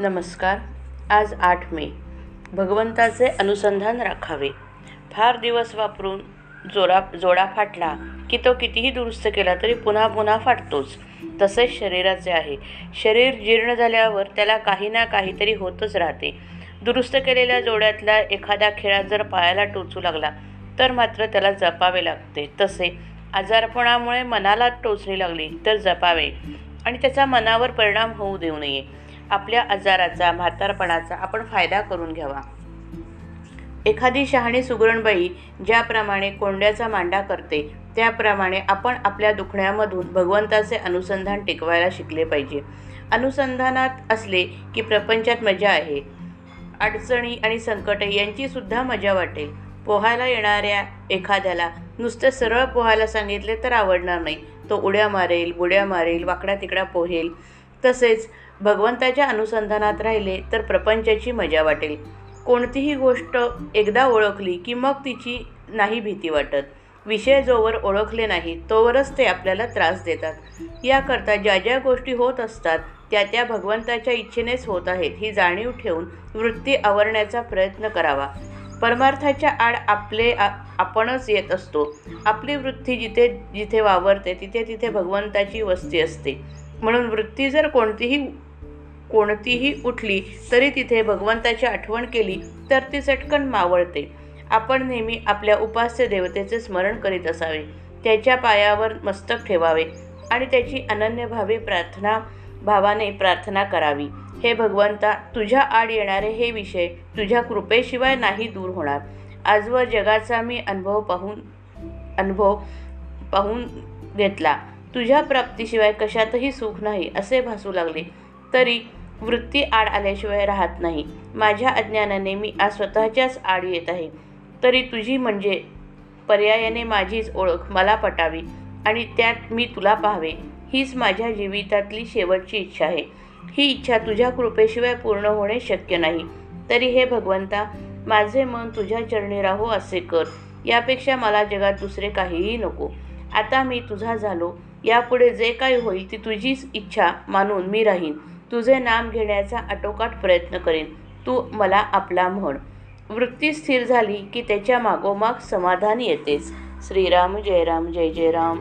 नमस्कार. आज आठ मे. भगवंताचे अनुसंधान राखावे. फार दिवस वापरून जोरा जोडा फाटला की तो कितीही दुरुस्त केला तरी पुन्हा पुन्हा फाटतोच. तसेच शरीराचे आहे. शरीर जीर्ण झाल्यावर त्याला काही ना काहीतरी होतच राहते. दुरुस्त केलेल्या जोड्यातला एखादा खेळा जर पायाला टोचू लागला तर मात्र त्याला जपावे लागते. तसे आजारपणामुळे मनाला टोचणी लागली तर जपावे. आणि त्याचा मनावर परिणाम होऊ देऊ नये. आपल्या आजाराचा म्हातारपणाचा आपण फायदा करून घ्यावा. एखादी शहाणी सुगरणबाई ज्याप्रमाणे कोंड्याचा मांडा करते त्याप्रमाणे आपण आपल्या दुखण्यामधून भगवंताचे अनुसंधान टिकवायला शिकले पाहिजे. अनुसंधानात असले की प्रपंचात मजा आहे. अडचणी आणि संकटे यांचीसुद्धा मजा वाटेल. पोहायला येणाऱ्या एखाद्याला नुसतं सरळ पोहायला सांगितले तर आवडणार नाही. तो उड्या मारेल बुड्या मारेल वाकडा तिकडा पोहेल. तसेच भगवंताच्या अनुसंधानात राहिले तर प्रपंचाची मजा वाटेल. कोणतीही गोष्ट एकदा ओळखली की मग तिची नाही भीती वाटत. विषय जोवर ओळखले नाही तोवरच ते आपल्याला त्रास देतात. याकरता ज्या ज्या गोष्टी होत असतात त्या त्या भगवंताच्या इच्छेनेच होत आहेत ही जाणीव ठेवून वृत्ती आवरण्याचा प्रयत्न करावा. परमार्थाच्या आड आपले आ आपणच येत असतो. आपली वृत्ती जिथे जिथे वावरते तिथे तिथे भगवंताची वस्ती असते. म्हणून वृत्ती जर कोणतीही कोणतीही उठली तरी तिथे भगवंताची आठवण केली तर ती चटकन मावळते. आपण नेहमी आपल्या उपास्य देवतेचे स्मरण करीत असावे. त्याच्या पायावर मस्तक ठेवावे आणि त्याची अनन्य भावे प्रार्थना भावाने प्रार्थना करावी. हे भगवंता तुझ्या आड येणारे हे विषय तुझ्या कृपेशिवाय नाही दूर होणार. आजवर जगाचा मी अनुभव पाहून अनुभव पाहून घेतला. तुझ्या प्राप्तीशिवाय कशातही सुख नाही असे भासू लागले. तरी वृत्ती आड आल्याशिवाय राहत नाही. माझ्या अज्ञानाने मी आज स्वतःच्याच आड येत आहे. तरी तुझी म्हणजे पर्यायाने माझीच ओळख मला पटावी आणि त्यात मी तुला पाहावे. हीच माझ्या जीवितातली शेवटची इच्छा आहे. ही इच्छा तुझ्या कृपेशिवाय पूर्ण होणे शक्य नाही. तरी हे भगवंता माझे मन तुझ्या चरणी राहो असे कर. यापेक्षा मला जगात दुसरे काहीही नको. आता मी तुझा झालो यापुढे जे काही होईल ती तुझीच इच्छा मानून मी राहीन. तुझे नाम घेण्याचा आटोकाट प्रयत्न करेन. तू मला आपला म्हण. वृत्ती स्थिर झाली की त्याच्या मागोमाग समाधान येतेच. श्रीराम जय राम जय जय राम